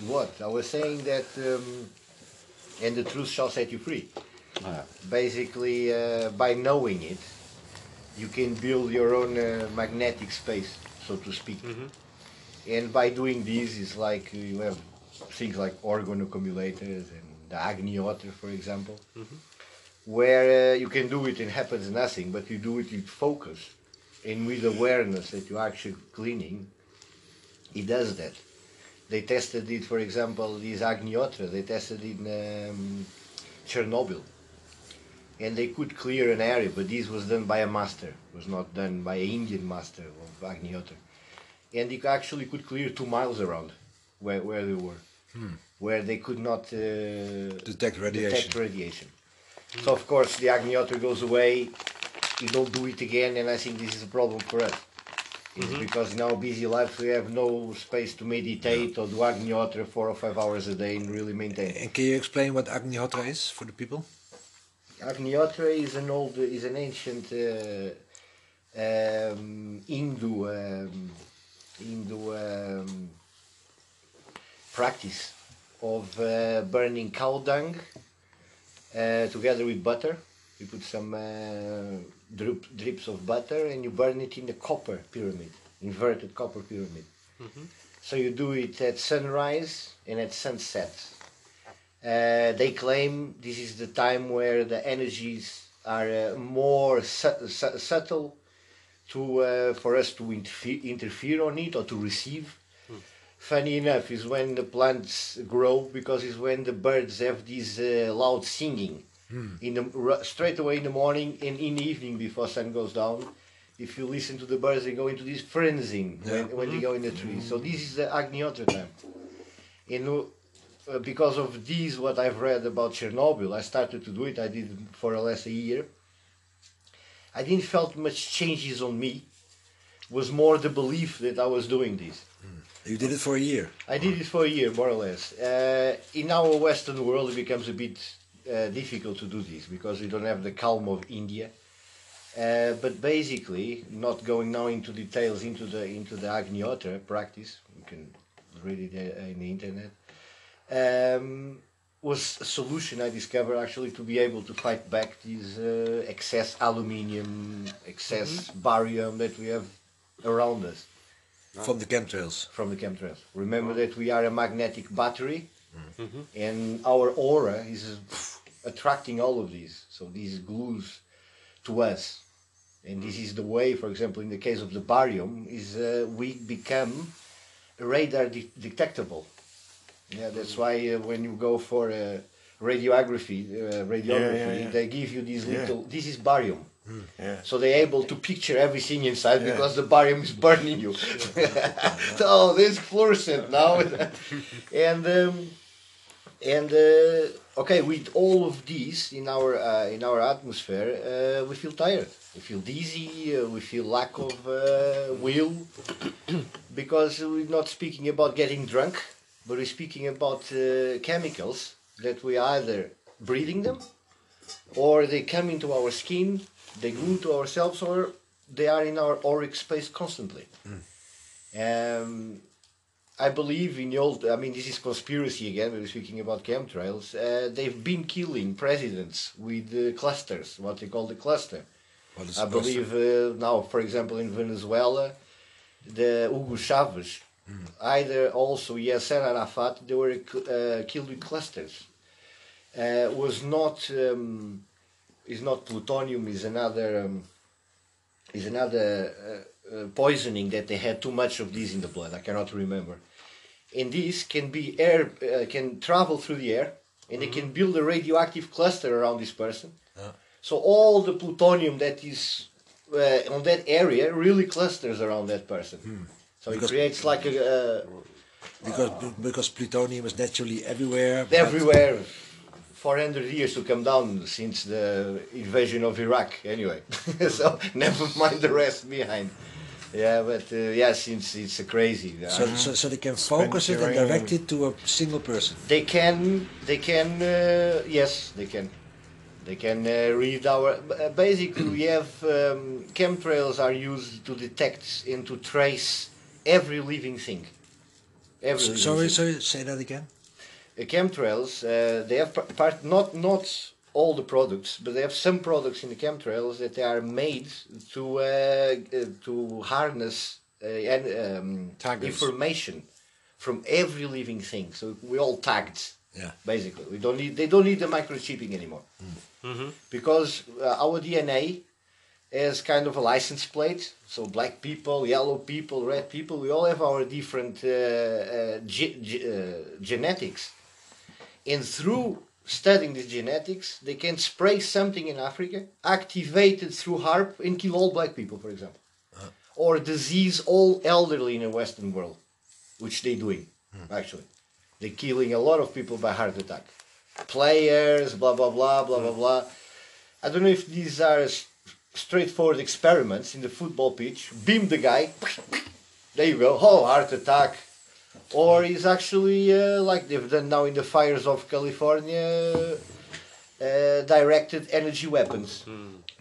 What? I was saying that, um, and the truth shall set you free. Ah. Basically, uh, by knowing it, you can build your own uh, magnetic space, so to speak. And by doing this, it's like you have things like orgone accumulators and the Agni-Hotra, for example, where uh, you can do it and happens nothing, but you do it with focus and with awareness that you're actually cleaning. It does that. They tested it, for example, this Agni-Hotra, they tested it in um, Chernobyl. And they could clear an area, but this was done by a master. It was not done by an Indian master of Agni-Hotra. And they actually could clear two miles around where, where they were, where they could not uh, Detect radiation. detect radiation. So of course the Agni-Hotra goes away, you don't do it again, and I think this is a problem for us. It's because in our busy lives we have no space to meditate or do Agni-Hotra four or five hours a day and really maintain. And can you explain what Agni-Hotra is for the people? Agniotra is an old, is an ancient uh, um, Hindu um, Hindu um, practice of uh, burning cow dung together with butter. You put some uh, drip, drips of butter and you burn it in the copper pyramid, inverted copper pyramid. So you do it at sunrise and at sunset. Uh, they claim this is the time where the energies are uh, more su- su- subtle to uh, for us to interfere, interfere on it or to receive. Funny enough, is when the plants grow because it's when the birds have this uh, loud singing in the r- straight away in the morning and in the evening before sun goes down. If you listen to the birds, they go into this frenzy when, when they go in the trees. So this is the Agniotra time. And uh, because of this, what I've read about Chernobyl, I started to do it. I did it for less a year. I didn't felt much changes on me. It was more the belief that I was doing this. You did it for a year. I did it for a year, more or less. Uh, in our Western world, it becomes a bit uh, difficult to do this because we don't have the calm of India. Uh, but basically, not going now into details into the into the Agniotra practice, you can read it uh, in the internet. Um, was a solution I discovered actually to be able to fight back this uh, excess aluminium, excess barium that we have around us From the chemtrails. from the chemtrails. Remember that we are a magnetic battery, and our aura is attracting all of these. So these glues to us, and this is the way. For example, in the case of the barium, is uh, we become radar de- detectable. Yeah, that's why uh, when you go for uh, radiography, uh, radiography, yeah, yeah. they give you these Yeah. little. This is barium. Yeah. So they're able to picture everything inside Yeah. because the barium is burning you. oh, this fluorescent now, and um, and uh, okay, with all of these in our uh, in our atmosphere, uh, we feel tired. We feel dizzy. Uh, we feel lack of uh, will because we're not speaking about getting drunk, but we're speaking about uh, chemicals that we either breathing them or they come into our skin, they glue to ourselves, or they are in our auric space constantly. Um, I believe in the old. I mean, this is conspiracy again. We were speaking about chemtrails. Uh, they've been killing presidents with uh, clusters, what they call the cluster. I believe uh, now, for example, in Venezuela, the Hugo Chavez, either also Yasser Arafat, they were uh, killed with clusters. Uh, was not um, is not plutonium. Is another um, is another uh, uh, poisoning that they had too much of this in the blood. I cannot remember. And this can be air uh, can travel through the air, and they can build a radioactive cluster around this person. So all the plutonium that is uh, on that area really clusters around that person. So it creates like a, uh, because because plutonium is naturally everywhere. everywhere. 400 years to come down since the invasion of Iraq, anyway. so never mind the rest behind. Yeah, but uh, yeah, since it's uh, crazy. uh, So, so, so they can focus it and direct it to a single person. they can, they can, uh, yes, they can. They can uh, read our. uh, Basically, we have um, chemtrails are used to detect and to trace every living thing. Every So, living sorry, thing. sorry, say that again. Uh, chemtrails, uh, they have part not not all the products, but they have some products in the chemtrails that they are made to uh, uh, to harness uh, and, um, information from every living thing. So we all tagged. Yeah. Basically, we don't need they don't need the microchipping anymore because uh, our DNA is kind of a license plate. So black people, yellow people, red people, we all have our different uh, uh, ge- ge- uh, genetics. And through studying the genetics, they can spray something in Africa, activate it through HAARP, and kill all black people, for example. Uh-huh. Or disease all elderly in the Western world, which they're doing, hmm. actually. They're killing a lot of people by heart attack. Players, blah, blah, blah, blah, blah, hmm. blah. I don't know if these are straightforward experiments in the football pitch. Beam the guy, there you go, oh, heart attack. Or is actually uh, like they've done now in the fires of California, uh, directed energy weapons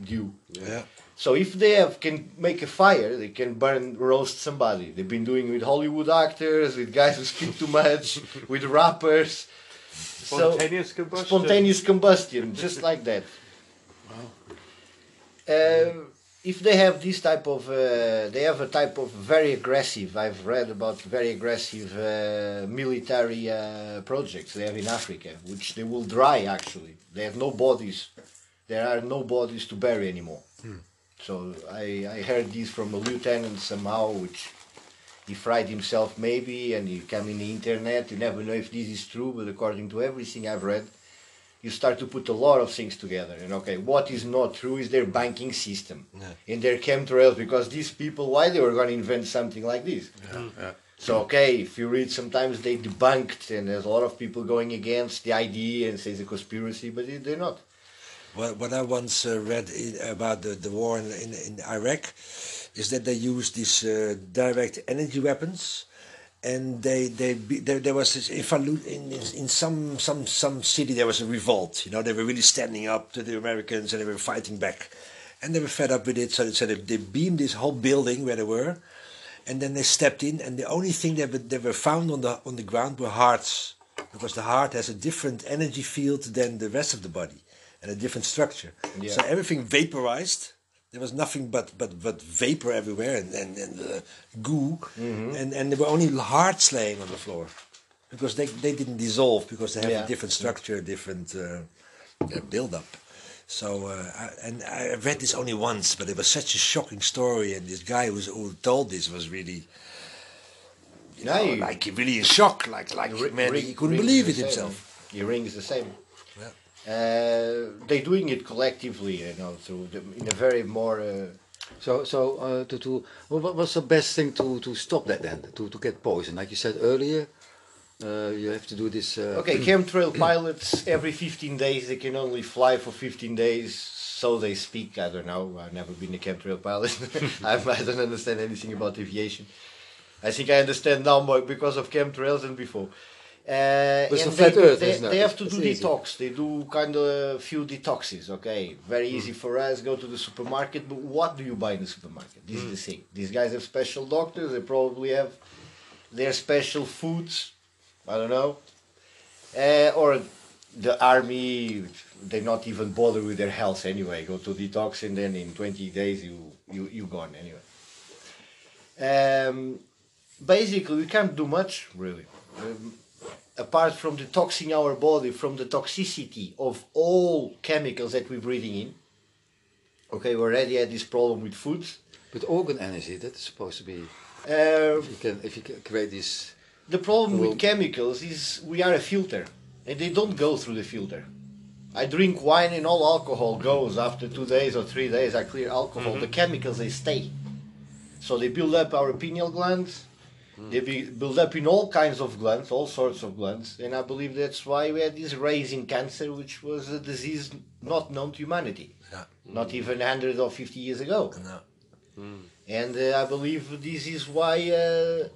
do. Yeah. So if they have, can make a fire, they can burn, roast somebody. They've been doing it with Hollywood actors, with guys who speak too much, with rappers. So- Spontaneous combustion. spontaneous combustion, just like that. Uh, if they have this type of, uh, they have a type of very aggressive. I've read about very aggressive uh, military uh, projects they have in Africa, which they will dry. Actually, they have no bodies. There are no bodies to bury anymore. So I, I heard this from a lieutenant somehow, which he fried himself maybe, and he came in the internet. You never know if this is true, but according to everything I've read, you start to put a lot of things together. And okay, what is not true is their banking system Yeah. and their chemtrails, because these people, why they were going to invent something like this? yeah. So okay, if you read, sometimes they debunked, and there's a lot of people going against the idea and say it's a conspiracy, but they're not. What, what I once uh, read in, about the, the war in, in, in Iraq is that they used these uh, direct energy weapons, and they they there, there was this, if I in, in some some some city there was a revolt. You know they were really standing up to the Americans and they were fighting back, and they were fed up with it. So, so they, they beamed this whole building where they were, and then they stepped in, and the only thing that were, that were found on the on the ground were hearts, because the heart has a different energy field than the rest of the body, and a different structure. Yeah. So everything vaporized. There was nothing but but but vapor everywhere, and and, and uh, goo, and and there were only hearts laying on the floor, because they they didn't dissolve because they have Yeah. a different structure, different uh, uh, build up. So, uh, I, and I read this only once, but it was such a shocking story, and this guy who's, who told this was really, you know, Yeah, you- like really in shock, like like man, ring- he couldn't believe it himself. The ring is the same. Uh, they're doing it collectively, you know, through the, in a very more. Uh, So, so uh, to, to what was the best thing to, to stop that then? To, to get poison, like you said earlier, uh, you have to do this. Uh, okay, chemtrail pilots every 15 days they can only fly for 15 days, so they speak. I don't know. I've never been a chemtrail pilot. I'm, I don't understand anything about aviation. I think I understand now more because of chemtrails than before. Uh, it's a flat they, earth, they, isn't it? they have to It's do easy. detox. They do kind of a few detoxes. Okay, very easy for us. Go to the supermarket, but what do you buy in the supermarket? This is the thing. These guys have special doctors. They probably have their special foods. I don't know. Uh, or the army, they not even bother with their health anyway. Go to detox and then in 20 days you you you gone anyway. Um, basically, we can't do much really. Um, apart from the detoxing our body from the toxicity of all chemicals that we're breathing in. Okay, we already had this problem with food. But orgone energy, that is supposed to be. Uh, If you can, if you can create this. The problem with chemicals is we are a filter, and they don't go through the filter. I drink wine and all alcohol goes after two days or three days. I clear alcohol. The chemicals they stay, so they build up our pineal glands. They be, build up in all kinds of glands, all sorts of glands, and I believe that's why we had this rise in cancer, which was a disease not known to humanity, not even hundred or fifty years ago. No. And uh, I believe this is why uh,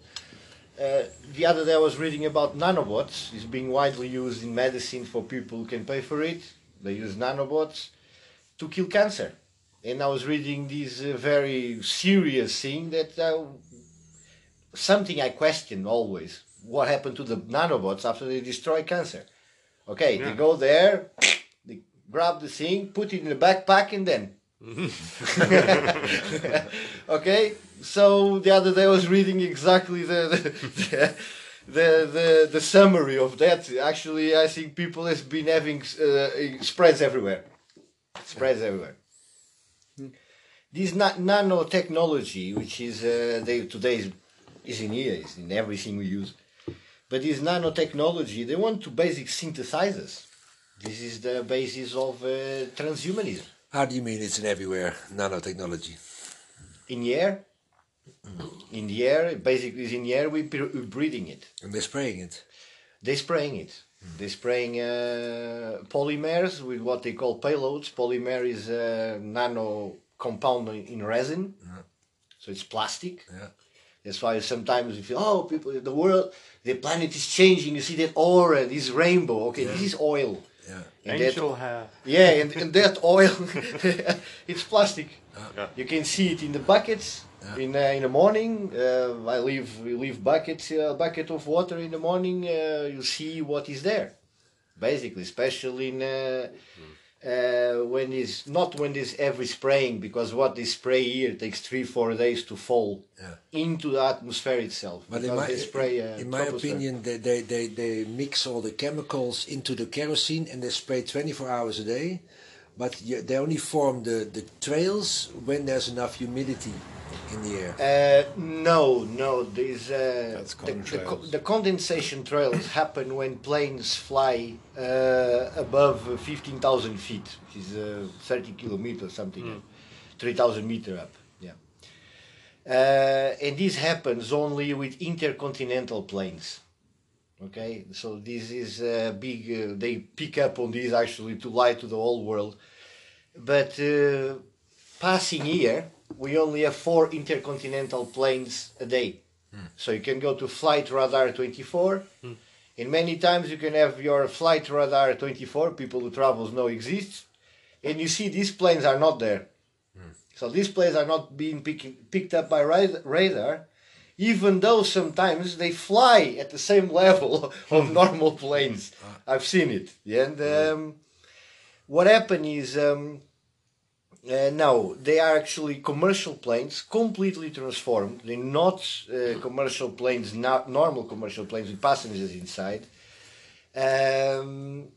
uh, the other day I was reading about nanobots. It's being widely used in medicine for people who can pay for it. They use nanobots to kill cancer. And I was reading this uh, very serious thing that uh, something I question always. What happened to the nanobots after they destroy cancer? Okay, they go there, they grab the thing, put it in the backpack, and then okay, so the other day I was reading exactly the the, the, the, the summary of that. Actually, I think people has been having uh, spreads everywhere. Spreads everywhere. This na- nanotechnology, which is uh, they, today is, in here, is in everything we use. But this nanotechnology, they want to basic synthesizers. This is the basis of uh, transhumanism. How do you mean it's in everywhere nanotechnology? in the air. In the air, basically, is in the air. we we're breathing it. And they're spraying it. They're spraying it. They're spraying uh, polymers with what they call payloads. Polymer is a nano compound in- in resin, so it's plastic. Yeah. That's why sometimes you feel, oh, people, the world, the planet is changing. You see that aura, this rainbow. Okay, this is oil. Yeah. And that- Angel hair. yeah, and, and that oil, it's plastic. Yeah. You can see it in the buckets. Yeah. In uh, in the morning, uh, I leave we leave buckets uh, bucket of water in the morning. Uh, you see what is there, basically, especially in. Uh, uh, when is not when there's every spraying because what they spray here takes three four days to fall Yeah. into the atmosphere itself. But in my, they spray, uh, in my opinion, they, they, they, they mix all the chemicals into the kerosene and they spray 24 hours a day. But you, they only form the, the trails when there's enough humidity in the air. Uh, no, no. These uh, That's the, the, the condensation trails happen when planes fly uh, above fifteen thousand feet, which is uh, thirty kilometers, something, uh, three thousand meter up. Yeah, uh, and this happens only with intercontinental planes. Okay, so this is a big. Uh, they pick up on this actually to lie to the whole world, but. Uh, passing here, we only have four intercontinental planes a day. So you can go to Flight Radar 24, and many times you can have your Flight Radar 24, people who travels know exists, and you see these planes are not there. So these planes are not being pick, picked up by rad- radar, even though sometimes they fly at the same level of normal planes. I've seen it. And um, what happened is. Um, uh, no, they are actually commercial planes, completely transformed. They're not uh, commercial planes, not normal commercial planes with passengers inside. Um,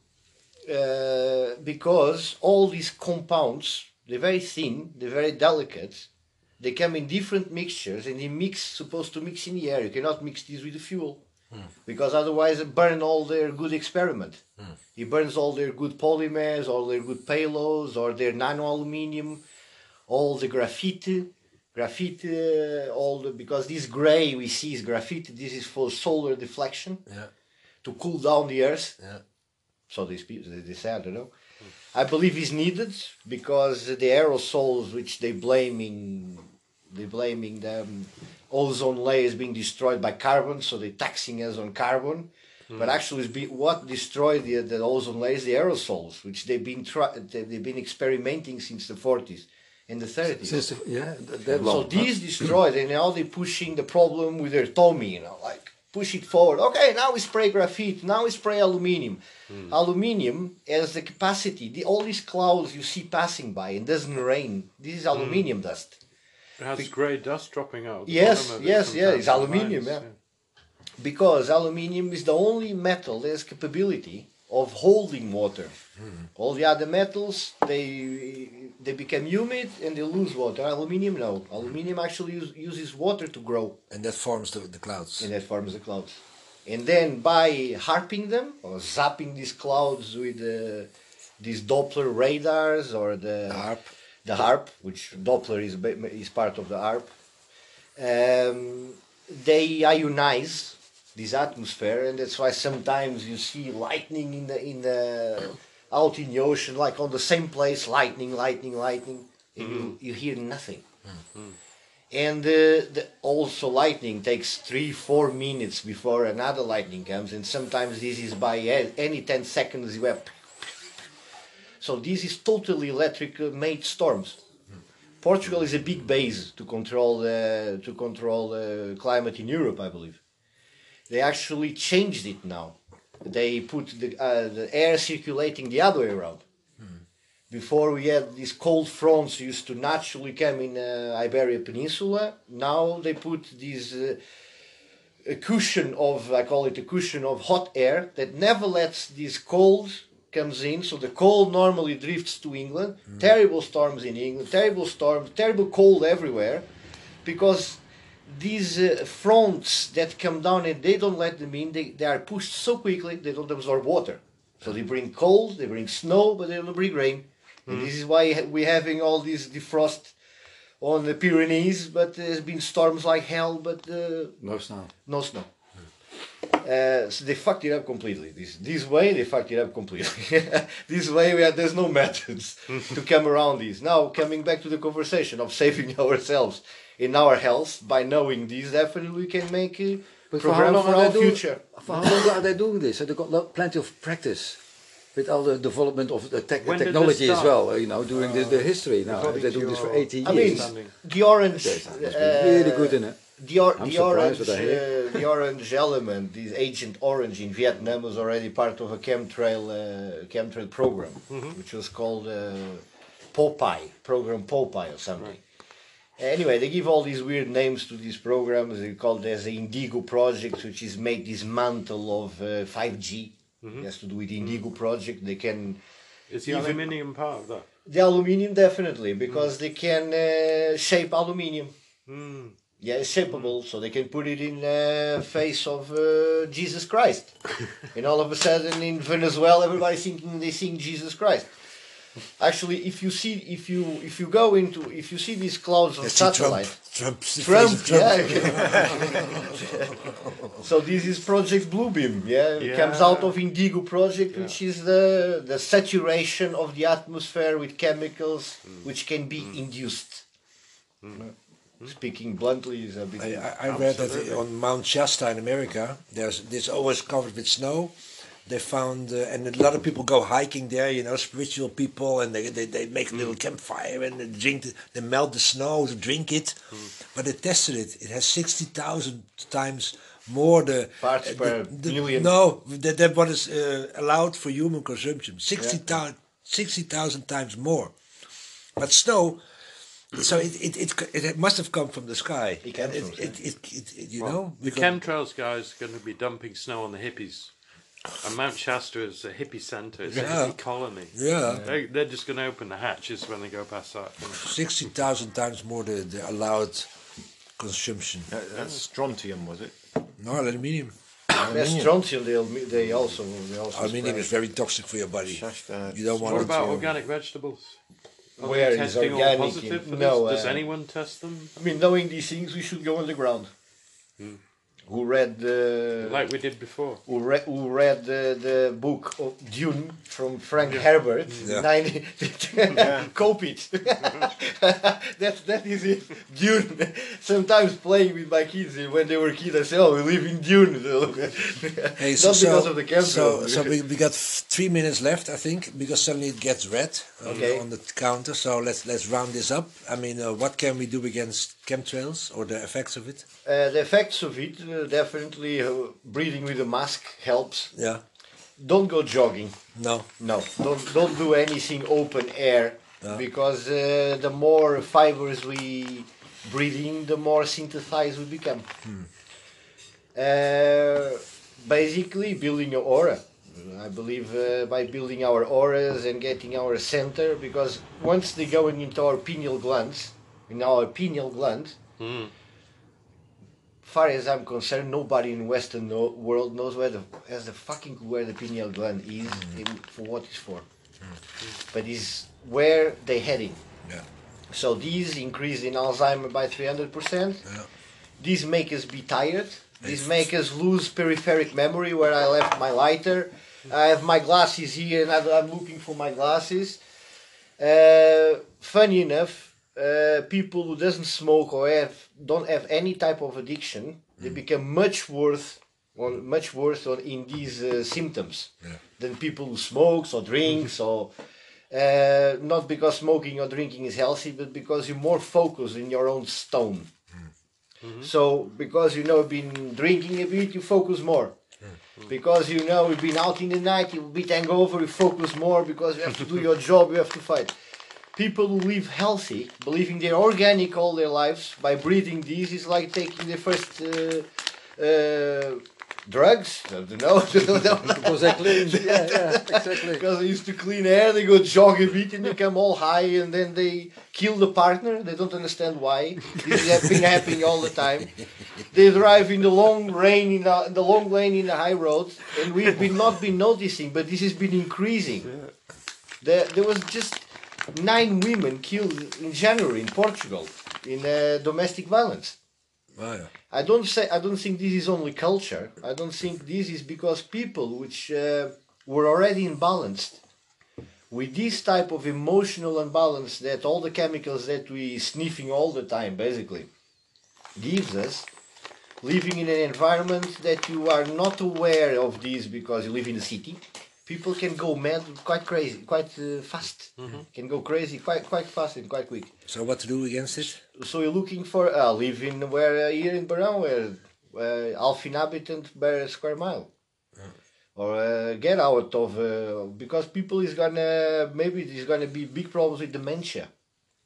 uh, because all these compounds, they're very thin, they're very delicate. They come in different mixtures, and they mix supposed to mix in the air. You cannot mix these with the fuel, because otherwise it burn all their good experiment. It burns all their good polymers, all their good payloads, or their nano aluminium, all the graphite, graphite, uh, all the because this gray we see is graphite. This is for solar deflection Yeah. to cool down the earth. Yeah. So they they say, I don't know. I believe is needed because the aerosols which they blaming, they blaming them ozone layer is being destroyed by carbon, so they're taxing us on carbon. Hmm. But actually, it's be, what destroyed the, the ozone layer is the aerosols, which they've been try, they- they've been experimenting since the 40s and the 30s. Since yeah, that, that So long. these destroyed, and now they're pushing the problem with their Tommy, you know, like push it forward. Okay, now we spray graphite, now we spray aluminium. Hmm. Aluminium has the capacity, the, all these clouds you see passing by and doesn't rain, this is hmm. aluminium dust. It has grey dust dropping out. Yes, it yes, yeah, it's aluminium, time, yeah. Because aluminium is the only metal that has capability of holding water. Hmm. All the other metals, they they become humid and they lose water. Aluminium, no. Aluminium actually use, uses water to grow. And that forms the, the clouds. and that forms the clouds. And then by harping them or zapping these clouds with uh, these Doppler radars or the HAARP. the HAARP, which Doppler is is part of the HAARP, um, they ionize this atmosphere, and that's why sometimes you see lightning in the in the out in the ocean, like on the same place, lightning, lightning, lightning, and you, you hear nothing. And uh, the, also lightning takes three, four minutes before another lightning comes, and sometimes this is by any ten seconds you have. So this is totally electric uh, made storms. Portugal is a big base to control the to control the climate in Europe, I believe. They actually changed it now. They put the, uh, the air circulating the other way around. Before we had these cold fronts used to naturally come in uh, Iberia Peninsula. Now they put this uh, a cushion of I call it a cushion of hot air that never lets this cold comes in. So the cold normally drifts to England. Terrible storms in England. Terrible storms. Terrible cold everywhere, because these uh, fronts that come down and they don't let them in. They, they are pushed so quickly they don't absorb water. So they bring cold, they bring snow, but they don't bring rain. And this is why we're having all this defrost on the Pyrenees. But there's been storms like hell, but uh, No snow. no snow. Uh, so they fucked it up completely. This this way they fucked it up completely. this way we have, there's no methods to come around this. Now coming back to the conversation of saving ourselves in our health by knowing these definitely we can make a But for how program long for are our they doing? future. For how long are they doing this? So they've got plenty of practice. with all the development of the tech When technology as well, uh, you know, during the, the history now. They to do this for your 80 I years. mean, Understanding. the orange. Yes, that must be uh, really good in it. The, or, the orange, what uh, the orange element, this Agent Orange in Vietnam was already part of a chemtrail uh, chemtrail program, Mm-hmm. which was called uh, Popeye program Popeye or something. Anyway, they give all these weird names to these programs. They call it as the Indigo Project, which is made this mantle of uh, 5G. Mm-hmm. It has to do with the Indigo Project. They can Is the aluminium part of that? the aluminium definitely because they can uh, shape aluminium. Mm. Yeah, it's shapeable, so they can put it in the face of uh, Jesus Christ. and all of a sudden in Venezuela, everybody's thinking they sing Jesus Christ. Actually, if you see, if you if you go into, if you see these clouds on Let's see Trump. satellite, Trump, of Trump. yeah. so this is Project Bluebeam, yeah. It comes out of Indigo Project, which is the the saturation of the atmosphere with chemicals mm. which can be mm. induced. Mm. Speaking bluntly, is a bit. I, I, I read that on Mount Shasta in America, there's this always covered with snow. They found, uh, and a lot of people go hiking there, you know, spiritual people, and they, they, they make a little campfire and they drink, the, they melt the snow to drink it. But they tested it, it has 60,000 times more the. Parts uh, per the- million. No, that, that what is uh, allowed for human consumption. 60,000 60,000 times more. But snow, so it, it, it, it must have come from the sky. It came from, it, it, it, it, you know, The chemtrails guys are going to be dumping snow on the hippies. And Mount Shasta is a hippie centre. It's a Yeah. hippie colony. Yeah, They, they're just going to open the hatches when they go past that. sixty thousand times more the, the allowed consumption. That- that's strontium, was it? No, aluminium. There's strontium. They they also they also. Aluminium spray. is very toxic for your body. Shasta. You don't want What about to- organic vegetables? Are Where they is testing all organic positive in- no, this? Does uh, anyone test them? I mean, knowing these things, we should go underground. Who read the Like we did before. who, re- who read the, the book of Dune from Frank Herbert? Yeah. 90, Copy it. that that is it. Dune. Sometimes playing with my kids when they were kids, I say, "Oh, we live in Dune." Hey, Not so, because so, of the chemtrails. So, so we, we got f- three minutes left, I think, because suddenly it gets red on, Okay. on the counter. So let's let's round this up. I mean, uh, what can we do against chemtrails or the effects of it? Uh, the effects of it, uh, definitely, uh, breathing with a mask helps. Yeah. Don't go jogging. No. No, don't don't do anything open air Yeah. because uh, the more fibers we breathe in, the more synthesized we become. Uh, basically, building your aura. I believe uh, by building our auras and getting our center, because once they going into our pineal glands, in our pineal gland, Mm. Far as I'm concerned, nobody in Western no- world knows where the has the fucking where the pineal gland is and for what it's for. But is where they're heading. Yeah. So these increase in Alzheimer by 300 percent. Yeah. These make us be tired. These make us lose peripheric memory where I left my lighter. I have my glasses here and I'm looking for my glasses. Uh, funny enough, uh, people who doesn't smoke or have don't have any type of addiction, they become much worse on much worse on in these uh, symptoms Yeah. than people who smokes or drinks or uh, not because smoking or drinking is healthy, but because you're more focused in your own stone. So because you know been drinking a bit, you focus more. Because you know you've been out in the night, you've been hangover, you focus more because you have to do your job, you have to fight. People who live healthy, believing they're organic all their lives, by breathing these is like taking the first uh, uh, drugs. I don't know. Because they clean. Yeah, yeah, exactly. because they used to clean air, they go jog a bit and they come all high and then they kill the partner. They don't understand why. This has been happening all the time. They drive in the long rain in the, in the long lane in the high road, and we've been not been noticing, but this has been increasing. There, there was just nine women killed in January in Portugal in uh, domestic violence. Oh, yeah. I don't say I don't think this is only culture. I don't think this is because people which uh, were already imbalanced with this type of emotional imbalance that all the chemicals that we sniffing all the time basically gives us living in an environment that you are not aware of this because you live in a city people can go mad quite crazy, quite uh, fast. Can go crazy quite quite fast and quite quick. So what to do against it? So you're looking for uh, live in where uh, here in Barão, where uh, half inhabitant per square mile, or uh, get out of uh, because people is gonna maybe there's gonna be big problems with dementia.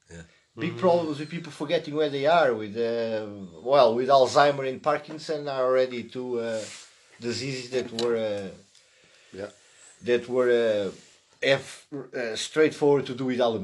Yeah. Big problems with people forgetting where they are. With uh, well, with Alzheimer and Parkinson are already two uh, diseases that were uh. That were uh, uh, straightforward to do with aluminium.